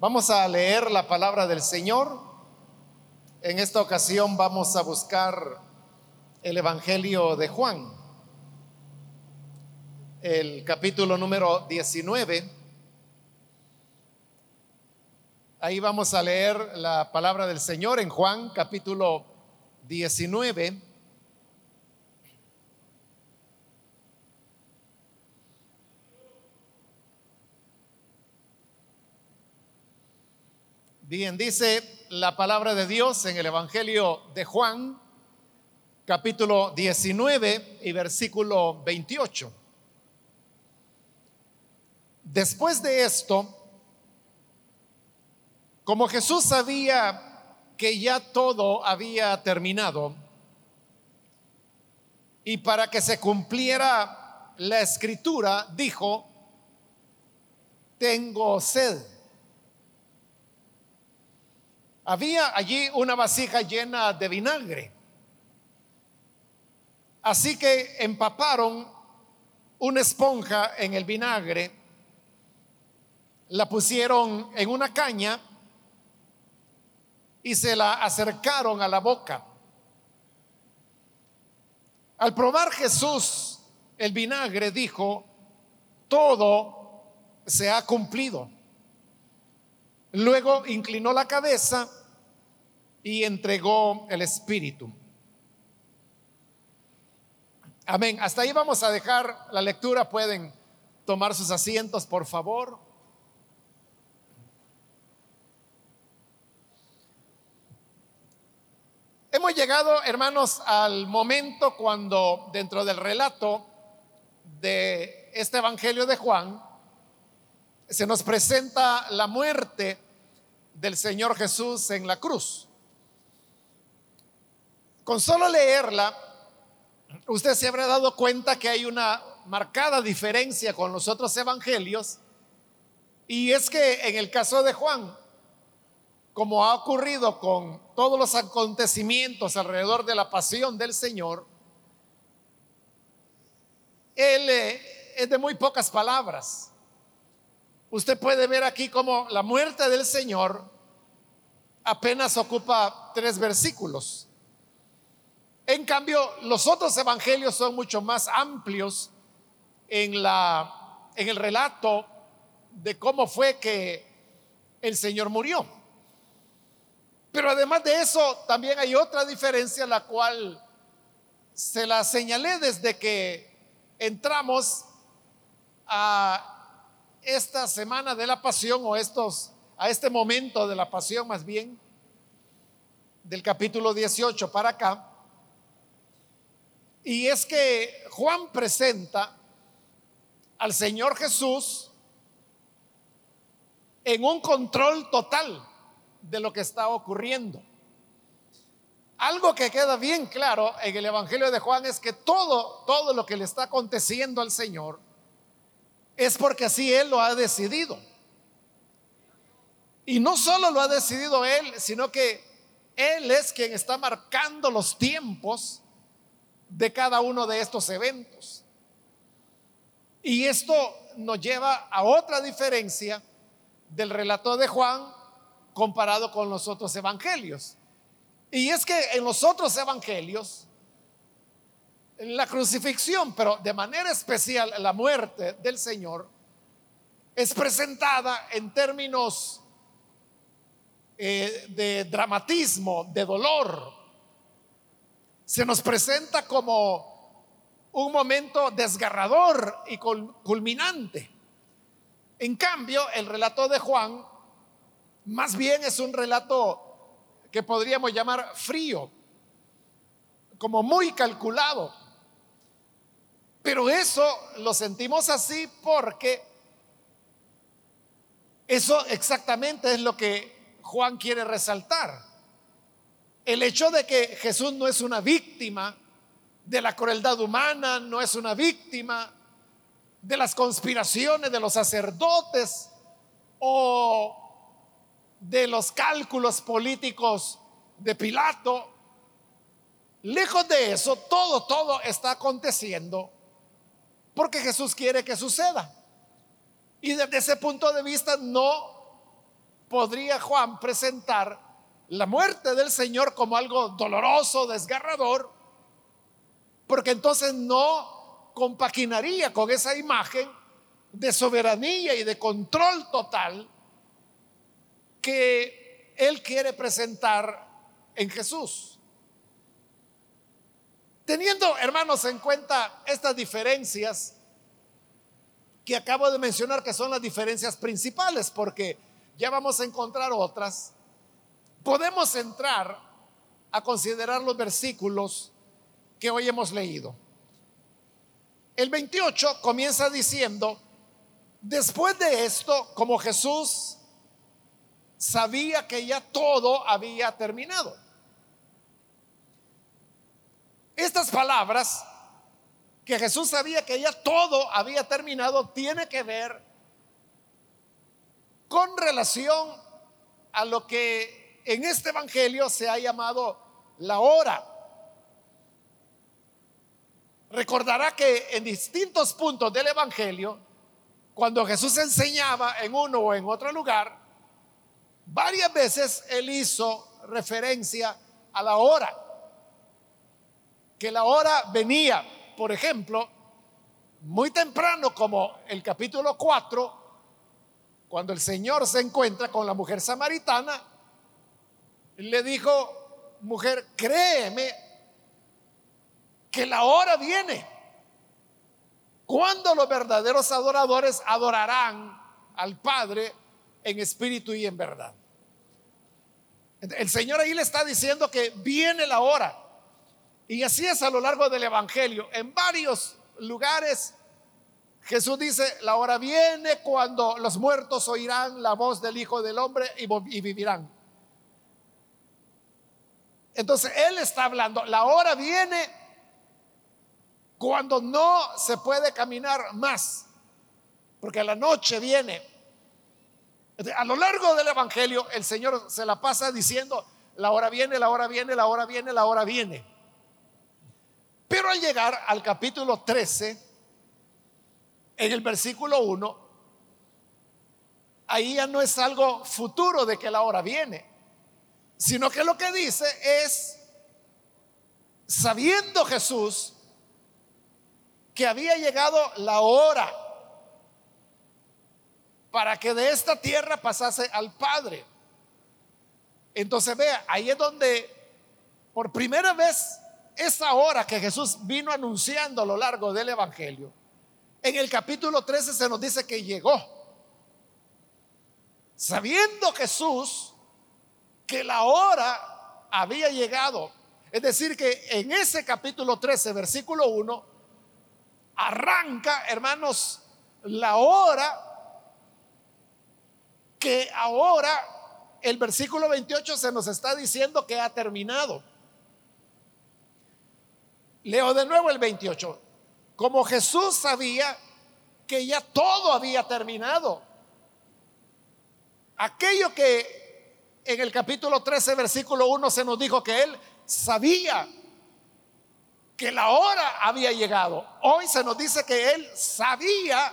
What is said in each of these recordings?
Vamos a leer la palabra del Señor. En esta ocasión vamos a buscar el Evangelio de Juan, el capítulo número 19. Ahí vamos a leer la palabra del Señor en Juan, capítulo 19. Bien, dice la palabra de Dios en el Evangelio de Juan, capítulo 19 y versículo 28. Después de esto, como Jesús sabía que ya todo había terminado, y para que se cumpliera la escritura, dijo, tengo sed. Había allí una vasija llena de vinagre. Así que empaparon una esponja en el vinagre, la pusieron en una caña y se la acercaron a la boca. Al probar Jesús el vinagre, dijo, todo se ha cumplido. Luego inclinó la cabeza y entregó el Espíritu. Amén. Hasta ahí vamos a dejar la lectura. Pueden tomar sus asientos, por favor. Hemos llegado, hermanos, al momento cuando dentro del relato de este Evangelio de Juan se nos presenta la muerte del Señor Jesús en la cruz. Con solo leerla, usted se habrá dado cuenta que hay una marcada diferencia con los otros evangelios. Y es que en el caso de Juan, como ha ocurrido con todos los acontecimientos alrededor de la pasión del Señor, él eh, es de muy pocas palabras. Usted puede ver aquí como la muerte del Señor apenas ocupa tres versículos. En cambio, los otros evangelios son mucho más amplios en, la, en el relato de cómo fue que el Señor murió. Pero además de eso, también hay otra diferencia, la cual se la señalé desde que entramos a esta semana de la pasión o estos a este momento de la pasión más bien del capítulo 18 para acá y es que Juan presenta al Señor Jesús en un control total de lo que está ocurriendo. Algo que queda bien claro en el Evangelio de Juan es que todo, todo lo que le está aconteciendo al Señor es porque así Él lo ha decidido. Y no solo lo ha decidido Él, sino que Él es quien está marcando los tiempos de cada uno de estos eventos. Y esto nos lleva a otra diferencia del relato de Juan comparado con los otros evangelios. Y es que en los otros evangelios, la crucifixión, pero de manera especial la muerte del Señor, es presentada en términos eh, de dramatismo, de dolor, se nos presenta como un momento desgarrador y culminante. En cambio, el relato de Juan más bien es un relato que podríamos llamar frío, como muy calculado. Pero eso lo sentimos así porque eso exactamente es lo que Juan quiere resaltar. El hecho de que Jesús no es una víctima de la crueldad humana, no es una víctima de las conspiraciones de los sacerdotes o de los cálculos políticos de Pilato. Lejos de eso, todo, todo está aconteciendo porque Jesús quiere que suceda. Y desde ese punto de vista no podría Juan presentar la muerte del Señor como algo doloroso, desgarrador, porque entonces no compaginaría con esa imagen de soberanía y de control total que él quiere presentar en Jesús. Teniendo, hermanos, en cuenta estas diferencias que acabo de mencionar, que son las diferencias principales, porque ya vamos a encontrar otras, podemos entrar a considerar los versículos que hoy hemos leído. El 28 comienza diciendo, después de esto, como Jesús sabía que ya todo había terminado. Estas palabras que Jesús sabía que ya todo había terminado tiene que ver con relación a lo que en este Evangelio se ha llamado la hora. Recordará que en distintos puntos del Evangelio, cuando Jesús enseñaba en uno o en otro lugar, varias veces él hizo referencia a la hora. Que la hora venía, por ejemplo, muy temprano como el capítulo 4, cuando el Señor se encuentra con la mujer samaritana, le dijo, mujer, créeme que la hora viene cuando los verdaderos adoradores adorarán al Padre en espíritu y en verdad. El Señor ahí le está diciendo que viene la hora. Y así es a lo largo del Evangelio. En varios lugares Jesús dice, la hora viene cuando los muertos oirán la voz del Hijo del Hombre y, vivirán. Entonces Él está hablando, la hora viene cuando no se puede caminar más, porque la noche viene. A lo largo del Evangelio el Señor se la pasa diciendo, la hora viene, la hora viene, la hora viene, la hora viene. Pero al llegar al capítulo 13, en el versículo 1, ahí ya no es algo futuro de que la hora viene, sino que lo que dice es, sabiendo Jesús que había llegado la hora para que de esta tierra pasase al Padre. Entonces vea, ahí es donde por primera vez esa hora que Jesús vino anunciando a lo largo del Evangelio, en el capítulo 13 se nos dice que llegó. Sabiendo Jesús que la hora había llegado. Es decir, que en ese capítulo 13, versículo 1, arranca, hermanos, la hora que ahora el versículo 28 se nos está diciendo que ha terminado. Leo de nuevo el 28. Como Jesús sabía que ya todo había terminado. Aquello que en el capítulo 13, versículo 1 se nos dijo que él sabía que la hora había llegado. Hoy se nos dice que él sabía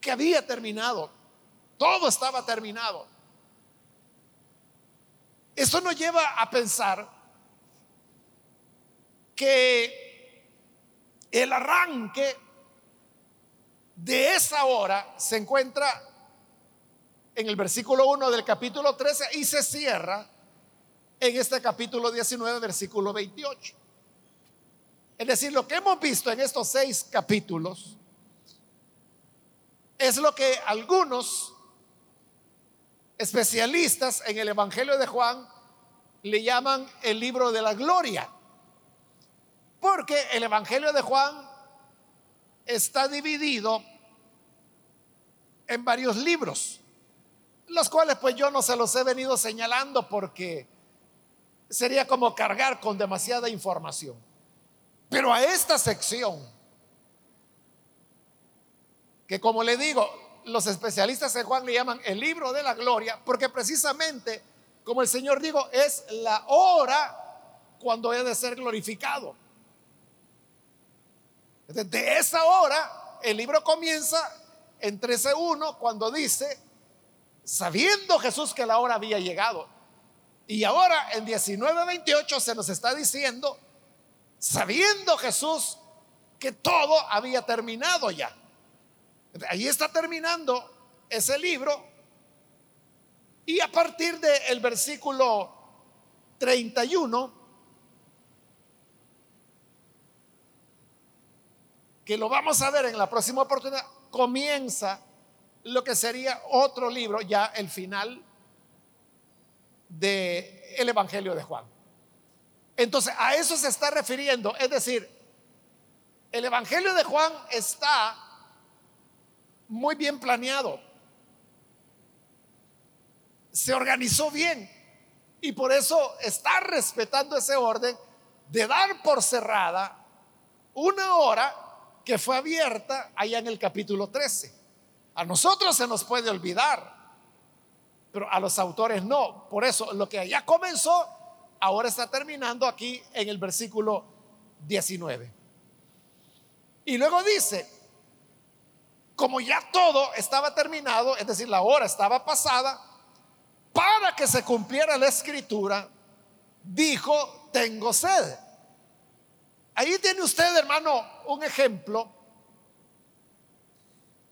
que había terminado. Todo estaba terminado. Esto nos lleva a pensar que el arranque de esa hora se encuentra en el versículo 1 del capítulo 13 y se cierra en este capítulo 19, versículo 28. Es decir, lo que hemos visto en estos seis capítulos es lo que algunos especialistas en el Evangelio de Juan le llaman el libro de la gloria. Porque el Evangelio de Juan está dividido en varios libros, los cuales pues yo no se los he venido señalando porque sería como cargar con demasiada información. Pero a esta sección, que como le digo, los especialistas en Juan le llaman el libro de la gloria, porque precisamente, como el Señor dijo, es la hora cuando he de ser glorificado. Desde esa hora, el libro comienza en 13.1 cuando dice, sabiendo Jesús que la hora había llegado. Y ahora en 19:28 se nos está diciendo, sabiendo Jesús que todo había terminado ya. Ahí está terminando ese libro. Y a partir del versículo 31, que lo vamos a ver en la próxima oportunidad, comienza lo que sería otro libro, ya el final del el Evangelio de Juan. Entonces, a eso se está refiriendo, es decir, el Evangelio de Juan está muy bien planeado, se organizó bien y por eso está respetando ese orden de dar por cerrada una hora que fue abierta allá en el capítulo 13. A nosotros se nos puede olvidar, pero a los autores no. Por eso lo que allá comenzó, ahora está terminando aquí en el versículo 19. Y luego dice, como ya todo estaba terminado, es decir, la hora estaba pasada, para que se cumpliera la escritura, dijo, tengo sed. Ahí tiene usted, hermano, un ejemplo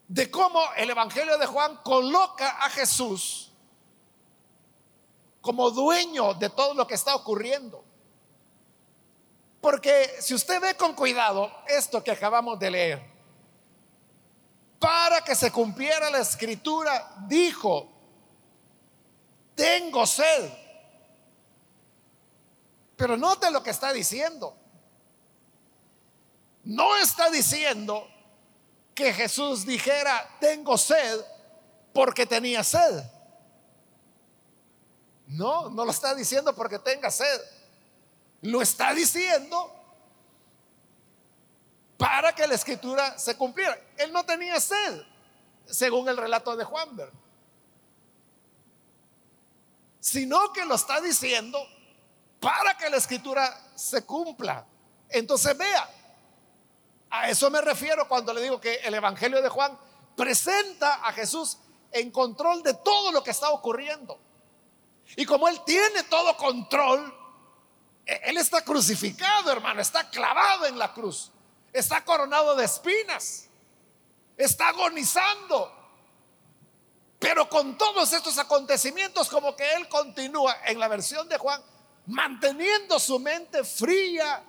de cómo el Evangelio de Juan coloca a Jesús como dueño de todo lo que está ocurriendo. Porque si usted ve con cuidado esto que acabamos de leer, para que se cumpliera la escritura, dijo, tengo sed. Pero note lo que está diciendo. No está diciendo, que Jesús dijera, tengo sed porque tenía sed. No, no lo está diciendo porque tenga sed. Lo está diciendo para que la escritura se cumpliera. Él no tenía sed, según el relato de Juan, sino que lo está diciendo para que la escritura se cumpla. Entonces vea, a eso me refiero cuando le digo que el Evangelio de Juan presenta a Jesús en control de todo lo que está ocurriendo. Y como Él tiene todo control, e-, Él está crucificado, hermano, está clavado en la cruz, está coronado de espinas, está agonizando. Pero con todos estos acontecimientos, como que Él continúa en la versión de Juan, manteniendo su mente fría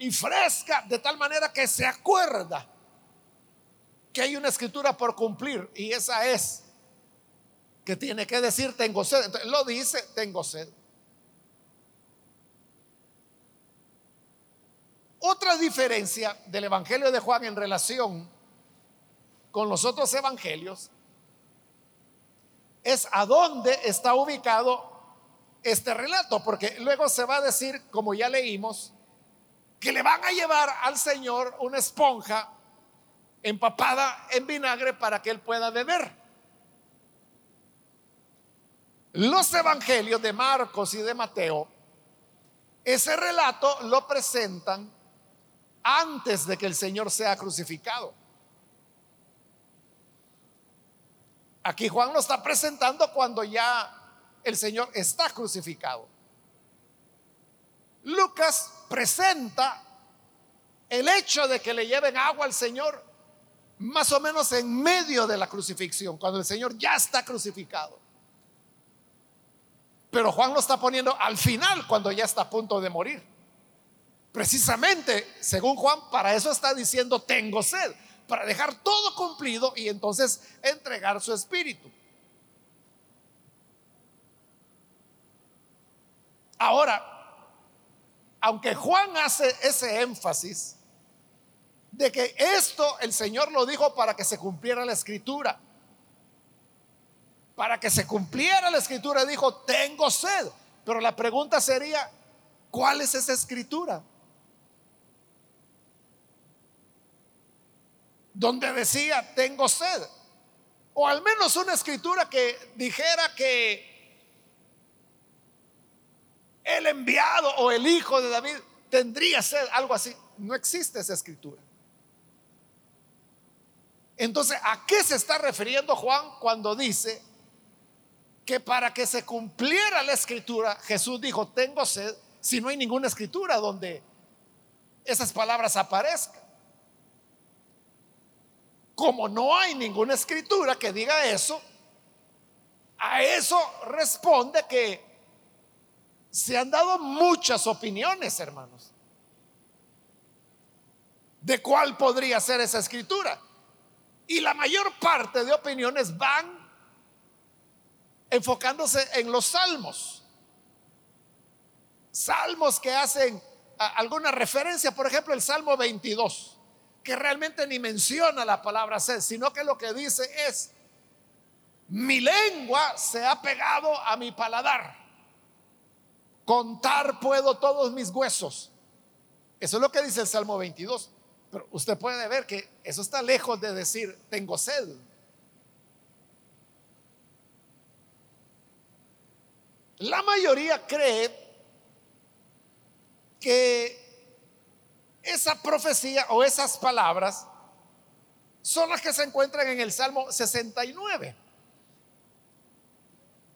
y fresca, de tal manera que se acuerda que hay una escritura por cumplir y esa es que tiene que decir tengo sed. Entonces, lo dice, tengo sed. Otra diferencia del Evangelio de Juan en relación con los otros evangelios es a dónde está ubicado este relato, porque luego se va a decir, como ya leímos, que le van a llevar al Señor una esponja empapada en vinagre para que él pueda beber. Los evangelios de Marcos y de Mateo, ese relato lo presentan antes de que el Señor sea crucificado. Aquí Juan lo está presentando cuando ya el Señor está crucificado. Lucas presenta el hecho de que le lleven agua al Señor más o menos en medio de la crucifixión, cuando el Señor ya está crucificado. Pero Juan lo está poniendo al final, cuando ya está a punto de morir. Precisamente, según Juan, para eso está diciendo, tengo sed, para dejar todo cumplido y entonces entregar su espíritu. Ahora, aunque Juan hace ese énfasis de que esto el Señor lo dijo para que se cumpliera la escritura. Para que se cumpliera la escritura dijo, tengo sed. Pero la pregunta sería, ¿cuál es esa escritura? Donde decía, tengo sed. O al menos una escritura que dijera que el enviado o el hijo de David tendría ser algo así. No existe esa escritura. Entonces, ¿a qué se está refiriendo Juan cuando dice que para que se cumpliera la escritura, Jesús dijo, tengo sed, si no hay ninguna escritura donde esas palabras aparezcan. Como no hay ninguna escritura que diga eso, a eso responde que se han dado muchas opiniones, hermanos, de cuál podría ser esa escritura. Y la mayor parte de opiniones van enfocándose en los salmos. Salmos que hacen alguna referencia, por ejemplo, el Salmo 22, que realmente ni menciona la palabra sed, sino que lo que dice es, mi lengua se ha pegado a mi paladar, contar puedo todos mis huesos. Eso es lo que dice el Salmo 22. Pero usted puede ver que eso está lejos de decir tengo sed. La mayoría cree que esa profecía o esas palabras son las que se encuentran en el Salmo 69.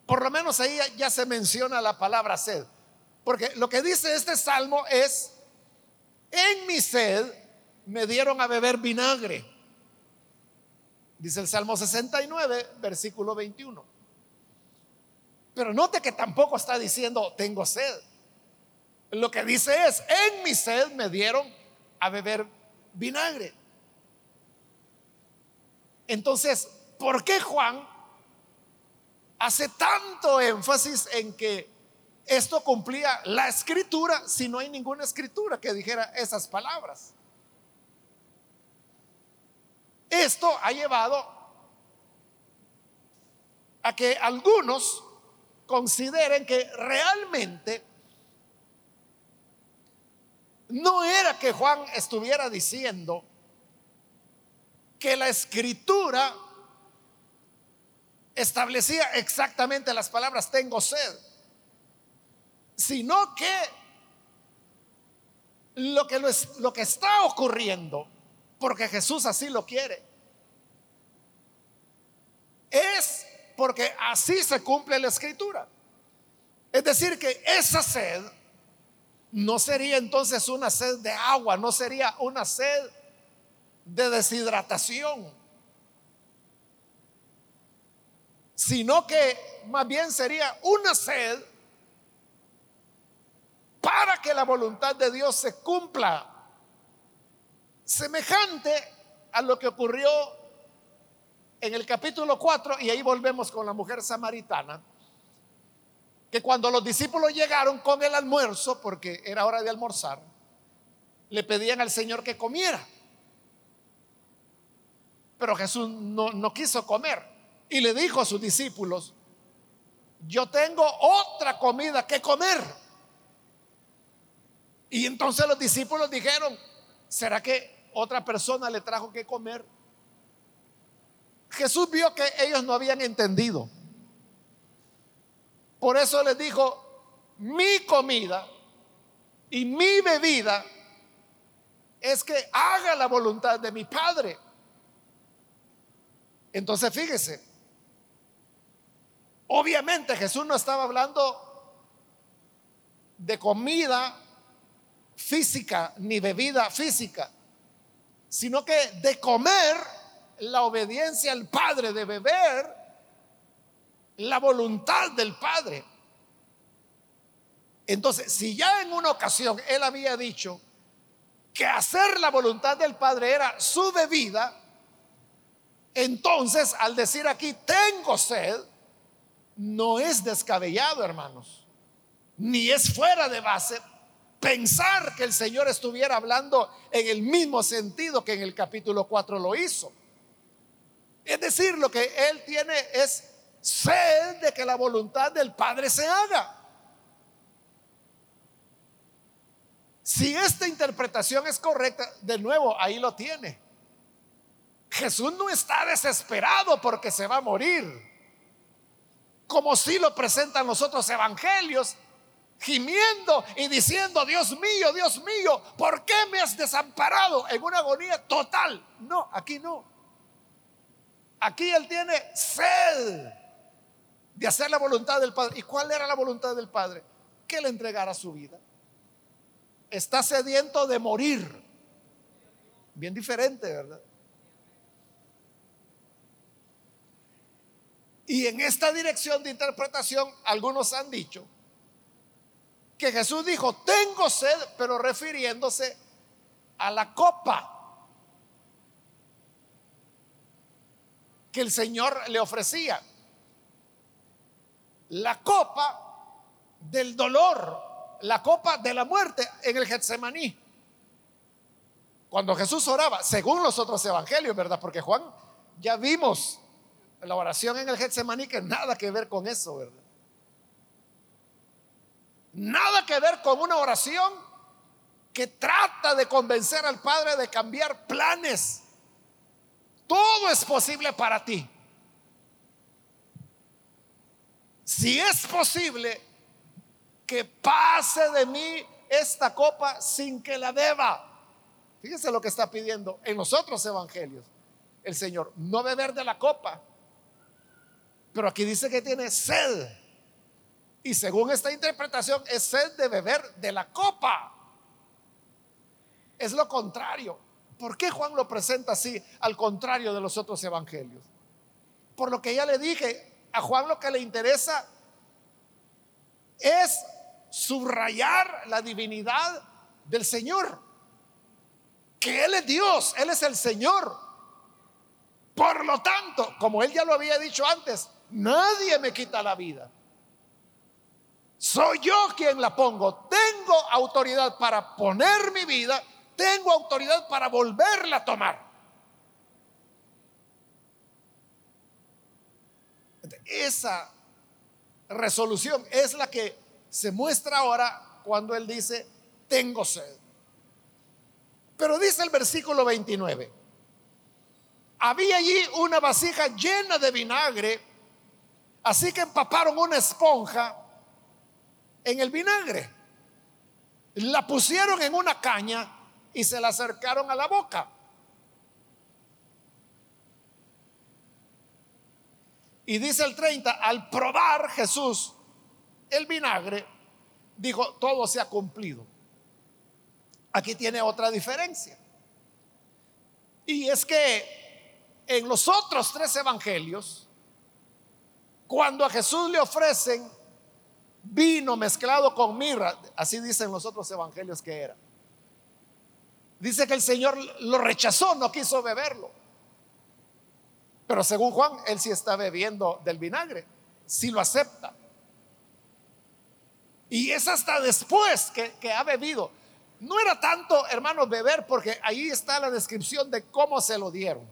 Por lo menos ahí ya se menciona la palabra sed. Porque lo que dice este salmo es, en mi sed me dieron a beber vinagre. Dice el Salmo 69, versículo 21. Pero note que tampoco está diciendo tengo sed. Lo que dice es, en mi sed me dieron a beber vinagre. Entonces, ¿por qué Juan hace tanto énfasis en que esto cumplía la escritura si no hay ninguna escritura que dijera esas palabras? Esto ha llevado a que algunos consideren que realmente no era que Juan estuviera diciendo que la escritura establecía exactamente las palabras tengo sed, sino que lo que, lo, que está ocurriendo porque Jesús así lo quiere. Es porque así se cumple la escritura. Es decir, que esa sed no sería entonces una sed de agua, no sería una sed de deshidratación, sino que más bien sería una sed para que la voluntad de Dios se cumpla semejante a lo que ocurrió en el capítulo 4, y ahí volvemos con la mujer samaritana, que cuando los discípulos llegaron con el almuerzo, porque era hora de almorzar, le pedían al Señor que comiera. Pero Jesús no, no quiso comer y le dijo a sus discípulos, yo tengo otra comida que comer. Y entonces los discípulos dijeron, ¿será que otra persona le trajo que comer. Jesús vio que ellos no habían entendido. Por eso les dijo, mi comida y mi bebida es que haga la voluntad de mi Padre. Entonces fíjese, obviamente Jesús no estaba hablando de comida física ni bebida física sino que de comer la obediencia al Padre, de beber la voluntad del Padre. Entonces, si ya en una ocasión él había dicho que hacer la voluntad del Padre era su bebida, entonces al decir aquí tengo sed, no es descabellado, hermanos, ni es fuera de base, pensar que el Señor estuviera hablando en el mismo sentido que en el capítulo 4 lo hizo. Es decir, lo que Él tiene es sed de que la voluntad del Padre se haga. Si esta interpretación es correcta, de nuevo, ahí lo tiene. Jesús no está desesperado porque se va a morir, como si lo presentan los otros evangelios, gimiendo y diciendo, Dios mío, Dios mío, ¿por qué me has desamparado en una agonía total? No, aquí no. Aquí Él tiene sed de hacer la voluntad del Padre. ¿Y cuál era la voluntad del Padre? Que le entregara su vida. Está sediento de morir. Bien diferente, ¿verdad? Y en esta dirección de interpretación, algunos han dicho que Jesús dijo, tengo sed, pero refiriéndose a la copa que el Señor le ofrecía. La copa del dolor, la copa de la muerte en el Getsemaní. Cuando Jesús oraba, según los otros evangelios, ¿verdad? Porque Juan ya vimos la oración en el Getsemaní que nada que ver con eso, ¿verdad? Nada que ver con una oración que trata de convencer al Padre de cambiar planes. Todo es posible para ti. Si es posible que pase de mí esta copa sin que la deba. Fíjese lo que está pidiendo en los otros evangelios el Señor. No beber de la copa. Pero aquí dice que tiene sed. Y según esta interpretación es sed de beber de la copa. Es lo contrario. ¿Por qué Juan lo presenta así al contrario de los otros evangelios? Por lo que ya le dije, a Juan lo que le interesa es subrayar la divinidad del Señor. Que Él es Dios, Él es el Señor. Por lo tanto, como Él ya lo había dicho antes, nadie me quita la vida. Soy yo quien la pongo. Tengo autoridad para poner mi vida. Tengo autoridad para volverla a tomar. Esa resolución es la que se muestra ahora cuando él dice, tengo sed. Pero dice el versículo 29, había allí una vasija llena de vinagre, así que empaparon una esponja en el vinagre, la pusieron en una caña y se la acercaron a la boca. Y dice el 30, al probar Jesús el vinagre, dijo, todo se ha cumplido. Aquí tiene otra diferencia. Y es que en los otros tres evangelios, cuando a Jesús le ofrecen vino mezclado con mirra, así dicen los otros evangelios que era. Dice que el Señor lo rechazó, no quiso beberlo. Pero según Juan, él sí está bebiendo del vinagre, sí lo acepta. Y es hasta después que, ha bebido. No era tanto, hermanos, beber, porque ahí está la descripción de cómo se lo dieron.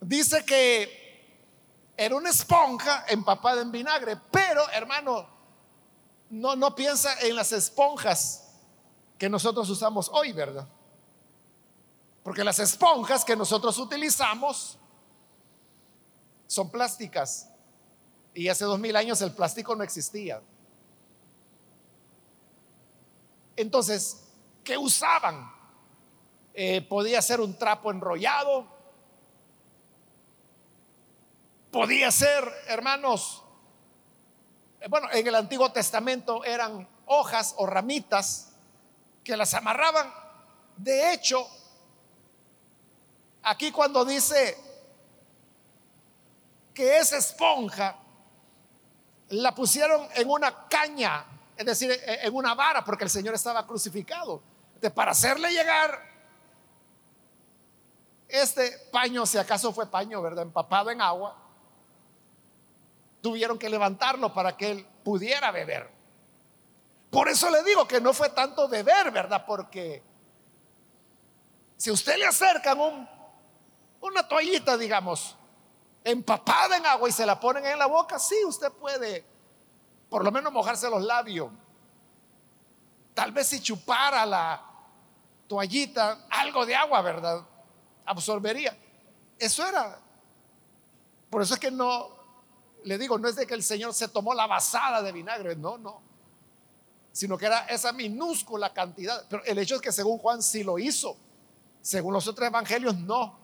Dice que era una esponja empapada en vinagre, pero hermano, no, no piensa en las esponjas que nosotros usamos hoy, ¿verdad? Porque las esponjas que nosotros utilizamos son plásticas. Y hace dos mil años el plástico no existía. Entonces, ¿qué usaban? Eh, podía ser un trapo enrollado. Podía ser, hermanos, eh, bueno, en el Antiguo Testamento eran hojas o ramitas que las amarraban. De hecho, aquí cuando dice que esa esponja la pusieron en una caña, es decir, e, en una vara, porque el Señor estaba crucificado. De, para hacerle llegar este paño, si acaso fue paño, ¿verdad? Empapado en agua, tuvieron que levantarlo para que él pudiera beber. Por eso le digo que no fue tanto beber, ¿verdad? Porque si usted le acercan un, una toallita, digamos, empapada en agua y se la ponen en la boca, sí, usted puede por lo menos mojarse los labios. Tal vez si chupara la toallita, algo de agua, ¿verdad? Absorbería. Eso era. Por eso es que no, le digo, no es de que el Señor se tomó la basada de vinagre, no, no. Sino que era esa minúscula cantidad. Pero el hecho es que según Juan sí lo hizo. Según los otros evangelios, no.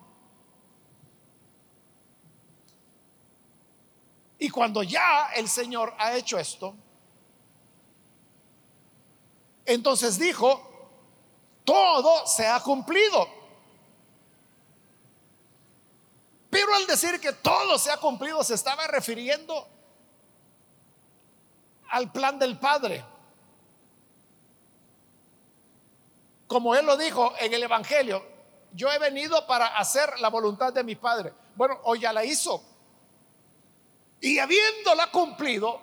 Y cuando ya el Señor ha hecho esto, entonces dijo, todo se ha cumplido. Pero al decir que todo se ha cumplido, se estaba refiriendo al plan del Padre. Como él lo dijo en el Evangelio, yo he venido para hacer la voluntad de mi Padre. Bueno, hoy ya la hizo. Y habiéndola cumplido,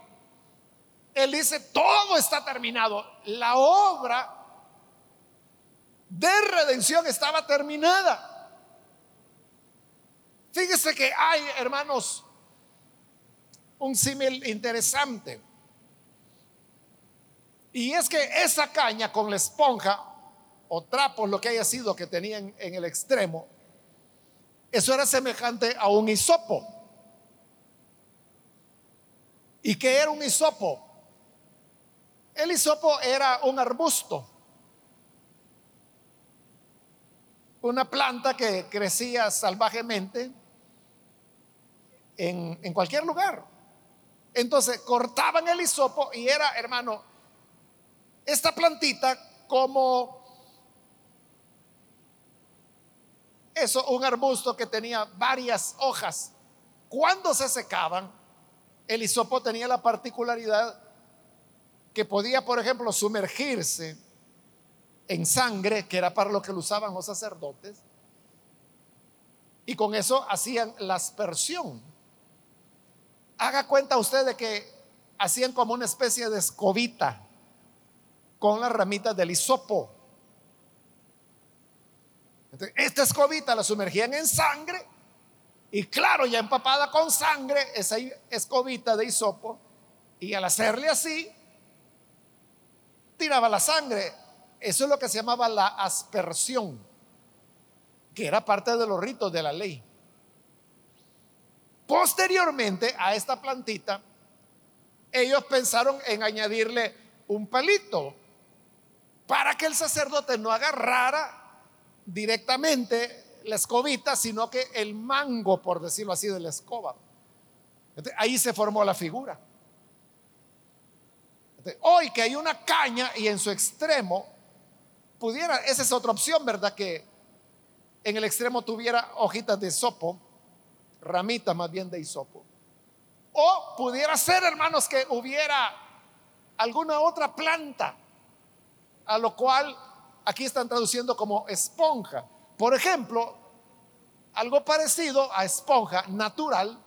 él dice, todo está terminado. La obra de redención estaba terminada. Fíjese que hay, hermanos, un símil interesante. Y es que esa caña con la esponja o trapos, lo que haya sido que tenían en el extremo, eso era semejante a un hisopo. ¿Y qué era un hisopo? El hisopo era un arbusto, una planta que crecía salvajemente en, cualquier lugar. Entonces cortaban el hisopo y era, hermano, esta plantita como eso, un arbusto que tenía varias hojas. Cuando se secaban, el hisopo tenía la particularidad que podía, por ejemplo, sumergirse en sangre, que era para lo que lo usaban los sacerdotes, y con eso hacían la aspersión. Haga cuenta usted de que hacían como una especie de escobita con las ramitas del hisopo. esta escobita la sumergían en sangre y claro, ya empapada con sangre, esa escobita de hisopo, y al hacerle así, tiraba la sangre. Eso es lo que se llamaba la aspersión, que era parte de los ritos de la ley. Posteriormente a esta plantita, ellos pensaron en añadirle un palito para que el sacerdote no agarrara directamente la escobita, sino que el mango, por decirlo así, de la escoba. ahí se formó la figura hoy que hay una caña y en su extremo pudiera, esa es otra opción, ¿verdad? Que en el extremo tuviera hojitas de sopo, ramitas más bien de hisopo. O pudiera ser, hermanos, que hubiera alguna otra planta, a lo cual aquí están traduciendo como esponja. Por ejemplo, algo parecido a esponja natural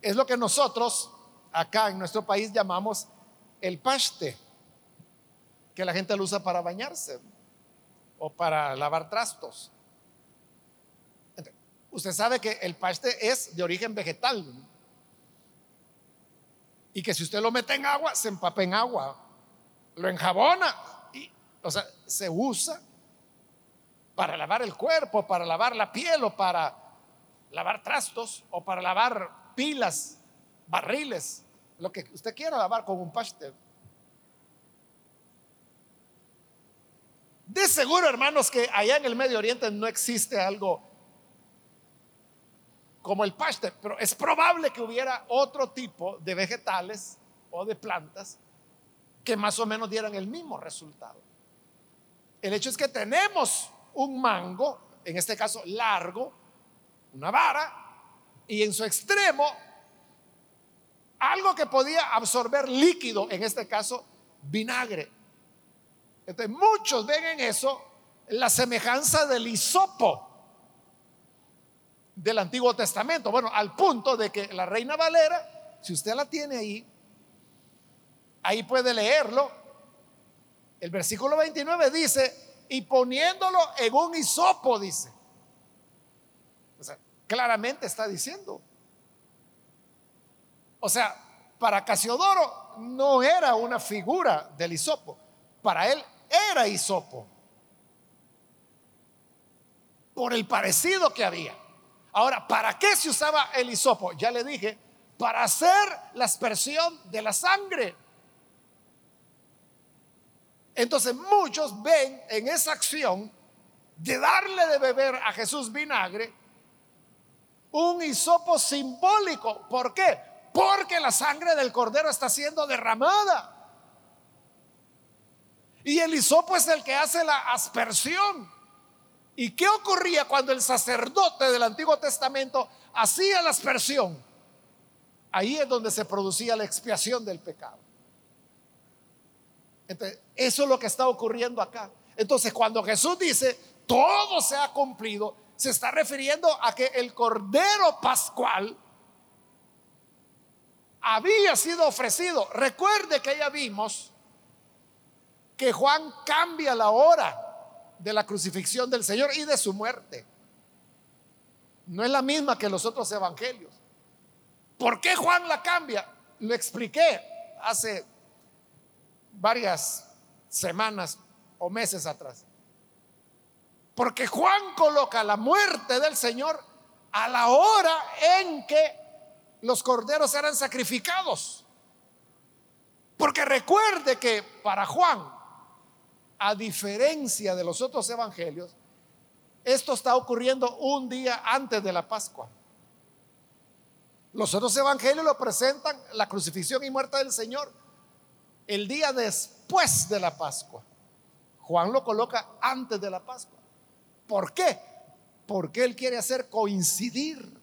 es lo que nosotros acá en nuestro país llamamos el paste, que la gente lo usa para bañarse o para lavar trastos. Usted sabe que el paste es de origen vegetal y que si usted lo mete en agua, se empapa en agua, lo enjabona y, o sea, se usa para lavar el cuerpo, para lavar la piel o para lavar trastos o para lavar pilas, barriles lo que usted quiera lavar con un pastel. De seguro, hermanos, que allá en el Medio Oriente no existe algo como el pastel, pero es probable que hubiera otro tipo de vegetales o de plantas que más o menos dieran el mismo resultado. El hecho es que tenemos un mango, en este caso largo, una vara, y en su extremo algo que podía absorber líquido, en este caso vinagre. Muchos ven en eso la semejanza del hisopo del Antiguo Testamento. Bueno, al punto de que la Reina Valera, si usted la tiene ahí, ahí puede leerlo. El versículo 29 dice, y poniéndolo en un hisopo, dice. O sea, claramente está diciendo, o sea, para Casiodoro no era una figura del hisopo, para él era hisopo. Por el parecido que había. Ahora, ¿para qué se usaba el hisopo? Ya le dije, para hacer la aspersión de la sangre. Entonces muchos ven en esa acción de darle de beber a Jesús vinagre un hisopo simbólico. ¿Por qué? Porque la sangre del cordero está siendo derramada. Y el hisopo es el que hace la aspersión. ¿Y qué ocurría cuando el sacerdote del Antiguo Testamento hacía la aspersión? Ahí es donde se producía la expiación del pecado. Entonces, eso es lo que está ocurriendo acá. Entonces, cuando Jesús dice, todo se ha cumplido, se está refiriendo a que el Cordero Pascual había sido ofrecido. Recuerde que ya vimos que Juan cambia la hora de la crucifixión del Señor y de su muerte. No es la misma que los otros evangelios. ¿Por qué Juan la cambia? Lo expliqué hace varias semanas o meses atrás. Porque Juan coloca la muerte del Señor a la hora en que los corderos eran sacrificados. Porque recuerde que para Juan a diferencia de los otros evangelios, esto está ocurriendo un día antes de la Pascua. Los otros evangelios lo presentan la crucifixión y muerte del Señor el día después de la Pascua. Juan lo coloca antes de la Pascua. ¿Por qué? Porque él quiere hacer coincidir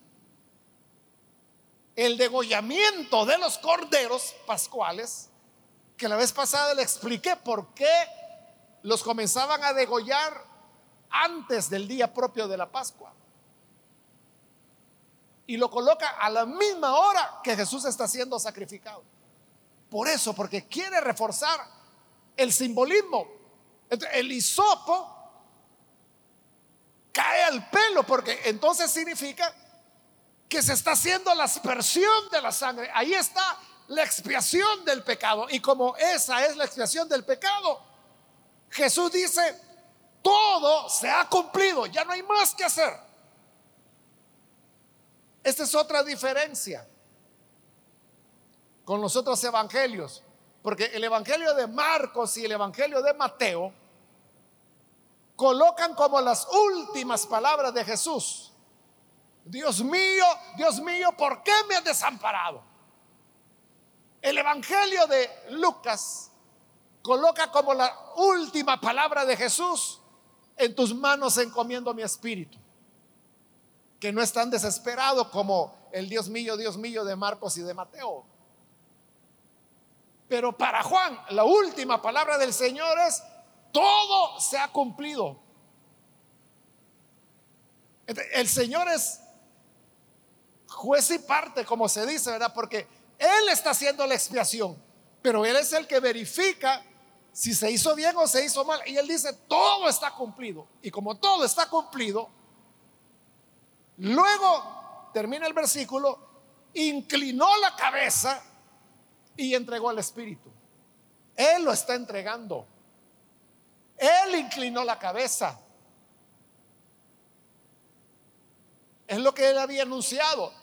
el degollamiento de los corderos pascuales, que la vez pasada le expliqué por qué los comenzaban a degollar antes del día propio de la Pascua. Y lo coloca a la misma hora que Jesús está siendo sacrificado. Por eso, porque quiere reforzar el simbolismo. El hisopo cae al pelo, porque entonces significa que se está haciendo la aspersión de la sangre. Ahí está la expiación del pecado. Y como esa es la expiación del pecado, Jesús dice, todo se ha cumplido, ya no hay más que hacer. Esta es otra diferencia con los otros evangelios, porque el evangelio de Marcos y el evangelio de Mateo colocan como las últimas palabras de Jesús. Dios mío, Dios mío, ¿por qué me has desamparado? El evangelio de Lucas coloca como la última palabra de Jesús, en tus manos encomiendo mi espíritu. Que no es tan desesperado como el Dios mío, Dios mío de Marcos y de Mateo. Pero para Juan, la última palabra del Señor es, todo se ha cumplido. El Señor es juez y parte, como se dice, ¿verdad? Porque Él está haciendo la expiación, pero Él es el que verifica si se hizo bien o se hizo mal. Y él dice, todo está cumplido. Y como todo está cumplido, luego termina el versículo, inclinó la cabeza y entregó al Espíritu. Él lo está entregando. Él inclinó la cabeza. Es lo que él había anunciado.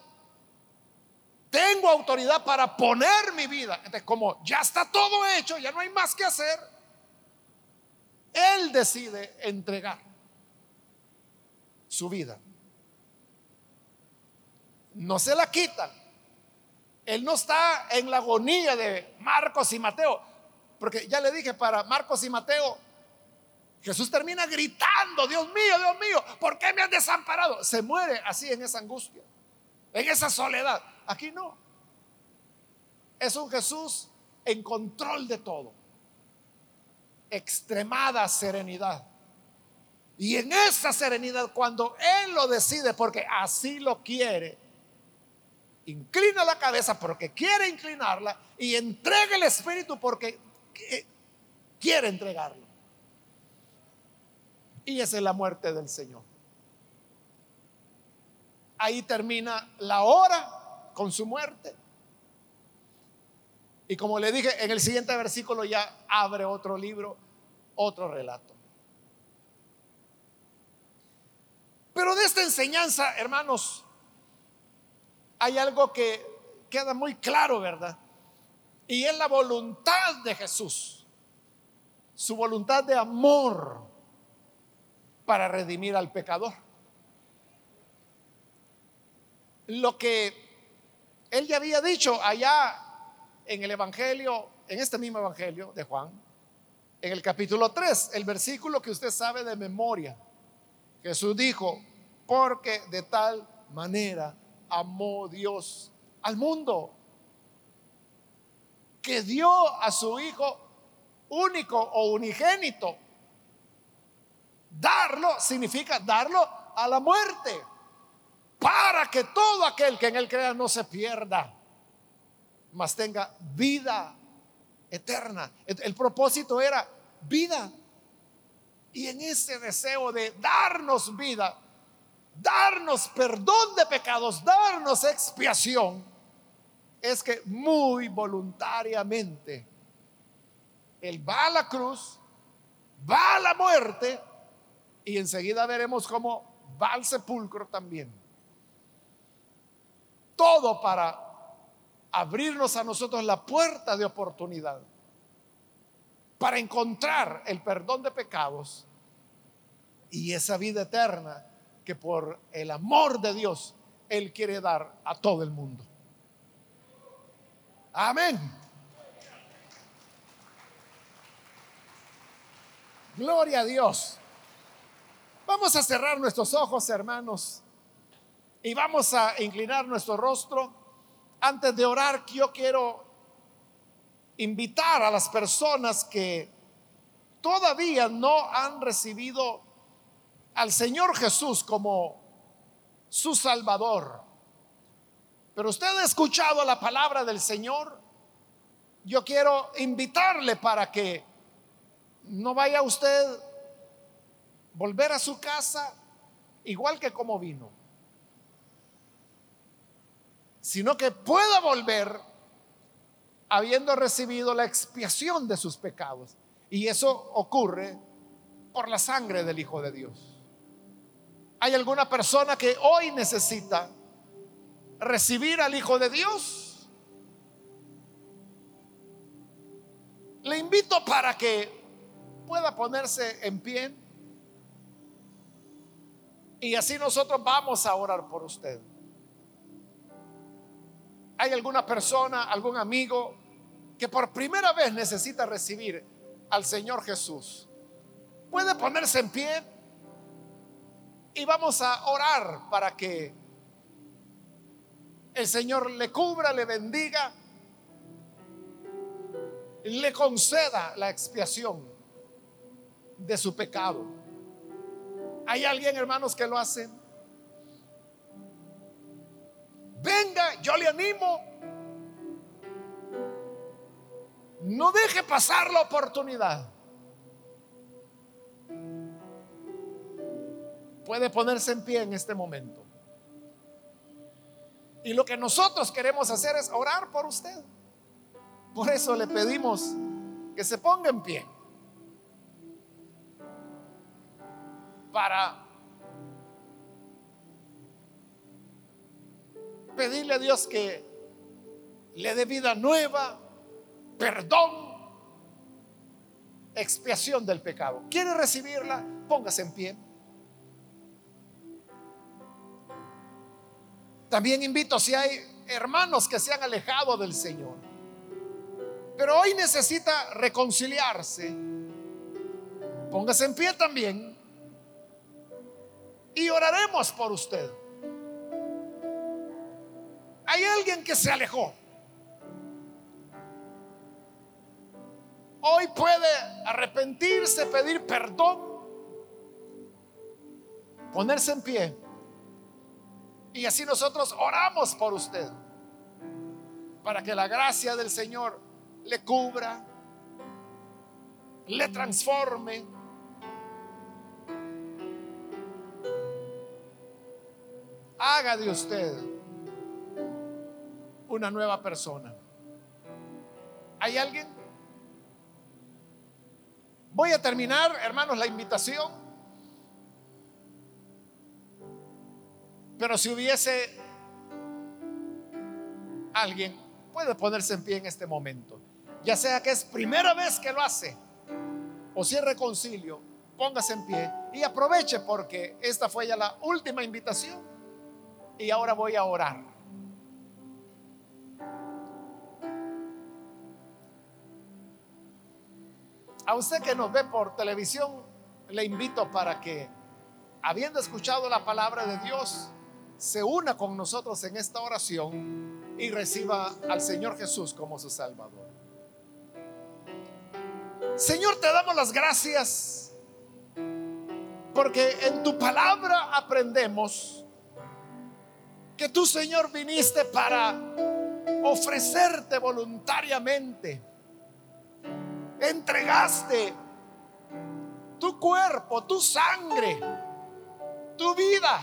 Tengo autoridad para poner mi vida. Entonces, como ya está todo hecho, ya no hay más que hacer, Él decide entregar su vida. No se la quitan. Él no está en la agonía de Marcos y Mateo. Porque ya le dije, para Marcos y Mateo, Jesús termina gritando, Dios mío, Dios mío, ¿por qué me han desamparado? Se muere así en esa angustia, en esa soledad. Aquí no. Es un Jesús en control de todo. Extremada serenidad. Y en esa serenidad, cuando Él lo decide, porque así lo quiere, inclina la cabeza porque quiere inclinarla y entrega el Espíritu porque quiere entregarlo. Y esa es la muerte del Señor. Ahí termina la hora con su muerte. Y como le dije, en el siguiente versículo ya abre otro libro, otro relato. Pero de esta enseñanza, hermanos, hay algo que queda muy claro, ¿verdad? Y es la voluntad de Jesús, su voluntad de amor para redimir al pecador. lo que él ya había dicho allá en el Evangelio, en este mismo Evangelio de Juan, en el capítulo 3, el versículo que usted sabe de memoria. Jesús dijo, porque de tal manera amó Dios al mundo, que dio a su Hijo único o unigénito. Darlo significa darlo a la muerte para que todo aquel que en él crea no se pierda, mas tenga vida eterna. El, propósito era vida. Y en ese deseo de darnos vida, darnos perdón de pecados, darnos expiación, es que muy voluntariamente Él va a la cruz, va a la muerte y enseguida veremos cómo va al sepulcro también todo para abrirnos a nosotros la puerta de oportunidad, para encontrar el perdón de pecados y esa vida eterna que por el amor de Dios Él quiere dar a todo el mundo. Amén. Gloria a Dios. Vamos a cerrar nuestros ojos, hermanos. Y vamos a inclinar nuestro rostro. Antes de orar, yo quiero invitar a las personas que todavía no han recibido al Señor Jesús como su Salvador. Pero usted ha escuchado la palabra del Señor. Yo quiero invitarle para que no vaya usted volver a su casa igual que como vino sino que pueda volver habiendo recibido la expiación de sus pecados. Y eso ocurre por la sangre del Hijo de Dios. ¿Hay alguna persona que hoy necesita recibir al Hijo de Dios? Le invito para que pueda ponerse en pie y así nosotros vamos a orar por usted hay alguna persona, algún amigo que por primera vez necesita recibir al Señor Jesús, puede ponerse en pie y vamos a orar para que el Señor le cubra, le bendiga, le conceda la expiación de su pecado. ¿Hay alguien, hermanos, que lo hacen? Yo le animo. No deje pasar la oportunidad. Puede ponerse en pie en este momento. Y lo que nosotros queremos hacer es orar por usted. Por eso le pedimos que se ponga en pie. Para pedirle a Dios que le dé vida nueva, perdón, expiación del pecado. ¿Quiere recibirla? Póngase en pie. También invito si hay hermanos que se han alejado del Señor, pero hoy necesita reconciliarse. Póngase en pie también y oraremos por usted. Hay alguien que se alejó. Hoy puede arrepentirse, pedir perdón, ponerse en pie. Y así nosotros oramos por usted. Para que la gracia del Señor le cubra, le transforme. Haga de usted una nueva persona. ¿Hay alguien? Voy a terminar, hermanos, la invitación. Pero si hubiese alguien, puede ponerse en pie en este momento. Ya sea que es primera vez que lo hace o si es reconcilio, póngase en pie y aproveche porque esta fue ya la última invitación Y ahora voy a orar. A usted que nos ve por televisión, le invito para que, habiendo escuchado la palabra de Dios, se una con nosotros en esta oración y reciba al Señor Jesús como su Salvador. Señor, te damos las gracias porque en tu palabra aprendemos que tú, Señor, viniste para ofrecerte voluntariamente. Entregaste tu cuerpo, tu sangre, tu vida,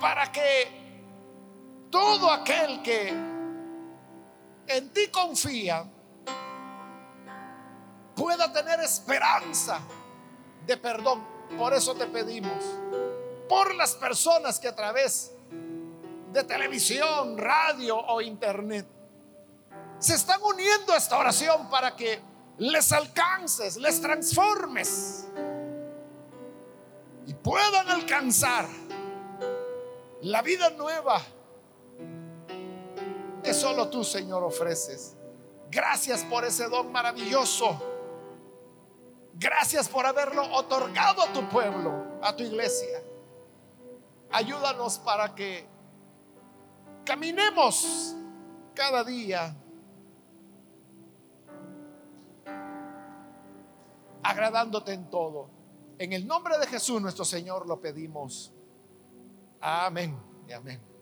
para que todo aquel que en ti confía pueda tener esperanza de perdón. Por eso te pedimos, por las personas que a través de televisión, radio o internet se están uniendo a esta oración para que les alcances, les transformes y puedan alcanzar la vida nueva que solo tú, Señor, ofreces. Gracias por ese don maravilloso. Gracias por haberlo otorgado a tu pueblo, a tu iglesia. Ayúdanos para que caminemos cada día agradándote en todo. En el nombre de Jesús nuestro Señor lo pedimos. Amén y amén.